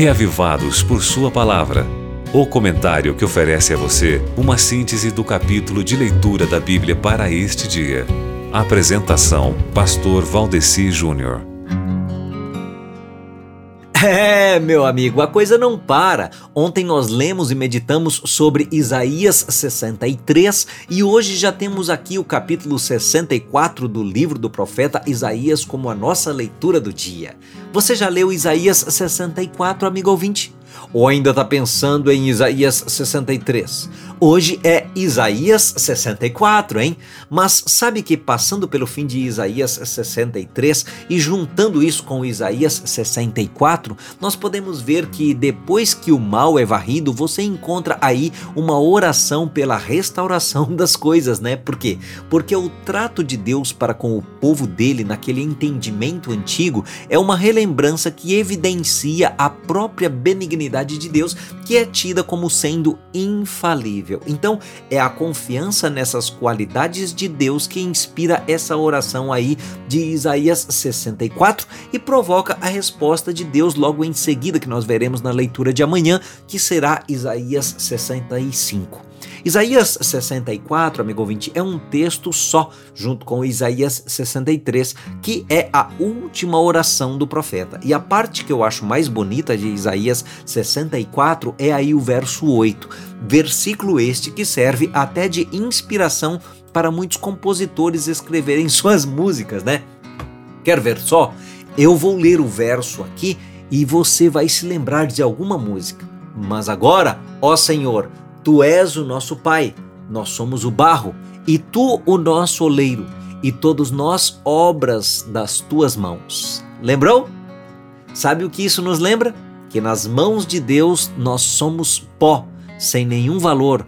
Reavivados por Sua Palavra. O comentário que oferece a você uma síntese do capítulo de leitura da Bíblia para este dia. Apresentação: Pastor Valdeci Júnior. É, meu amigo, a coisa não para. Ontem nós lemos e meditamos sobre Isaías 63 e hoje já temos aqui o capítulo 64 do livro do profeta Isaías como a nossa leitura do dia. Você já leu Isaías 64, amigo ouvinte? Ou ainda está pensando em Isaías 63? Hoje é Isaías 64, hein? Mas sabe que passando pelo fim de Isaías 63 e juntando isso com Isaías 64, nós podemos ver que depois que o mal é varrido, você encontra aí uma oração pela restauração das coisas, né? Por quê? Porque o trato de Deus para com o povo dele naquele entendimento antigo é uma relembrança que evidencia a própria benignidade de Deus, que é tida como sendo infalível. Então, é a confiança nessas qualidades de Deus que inspira essa oração aí de Isaías 64 e provoca a resposta de Deus logo em seguida, que nós veremos na leitura de amanhã, que será Isaías 65. Isaías 64, amigo ouvinte, é um texto só, junto com Isaías 63, que é a última oração do profeta. E a parte que eu acho mais bonita de Isaías 64 é aí o verso 8, versículo este que serve até de inspiração para muitos compositores escreverem suas músicas, né? Quer ver só? Eu vou ler o verso aqui e você vai se lembrar de alguma música. Mas agora, ó Senhor, Tu és o nosso Pai, nós somos o barro, e tu o nosso oleiro, e todos nós obras das tuas mãos. Lembrou? Sabe o que isso nos lembra? Que nas mãos de Deus nós somos pó, sem nenhum valor,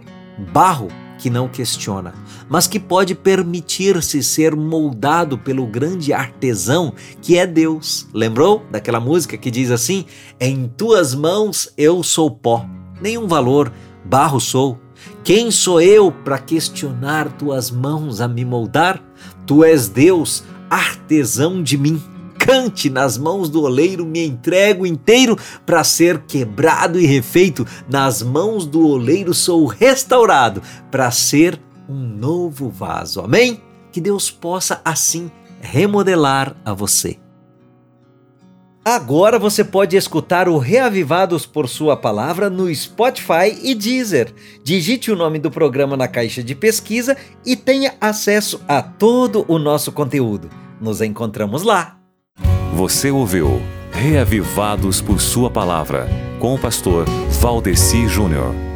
barro que não questiona, mas que pode permitir-se ser moldado pelo grande artesão que é Deus. Lembrou daquela música que diz assim: Em tuas mãos eu sou pó, nenhum valor, Barro sou. Quem sou eu para questionar tuas mãos a me moldar? Tu és Deus, artesão de mim. Cante nas mãos do oleiro, me entrego inteiro para ser quebrado e refeito. Nas mãos do oleiro sou restaurado para ser um novo vaso. Amém? Que Deus possa assim remodelar a você. Agora você pode escutar o Reavivados por Sua Palavra no Spotify e Deezer. Digite o nome do programa na caixa de pesquisa e tenha acesso a todo o nosso conteúdo. Nos encontramos lá. Você ouviu Reavivados por Sua Palavra com o pastor Valdeci Júnior.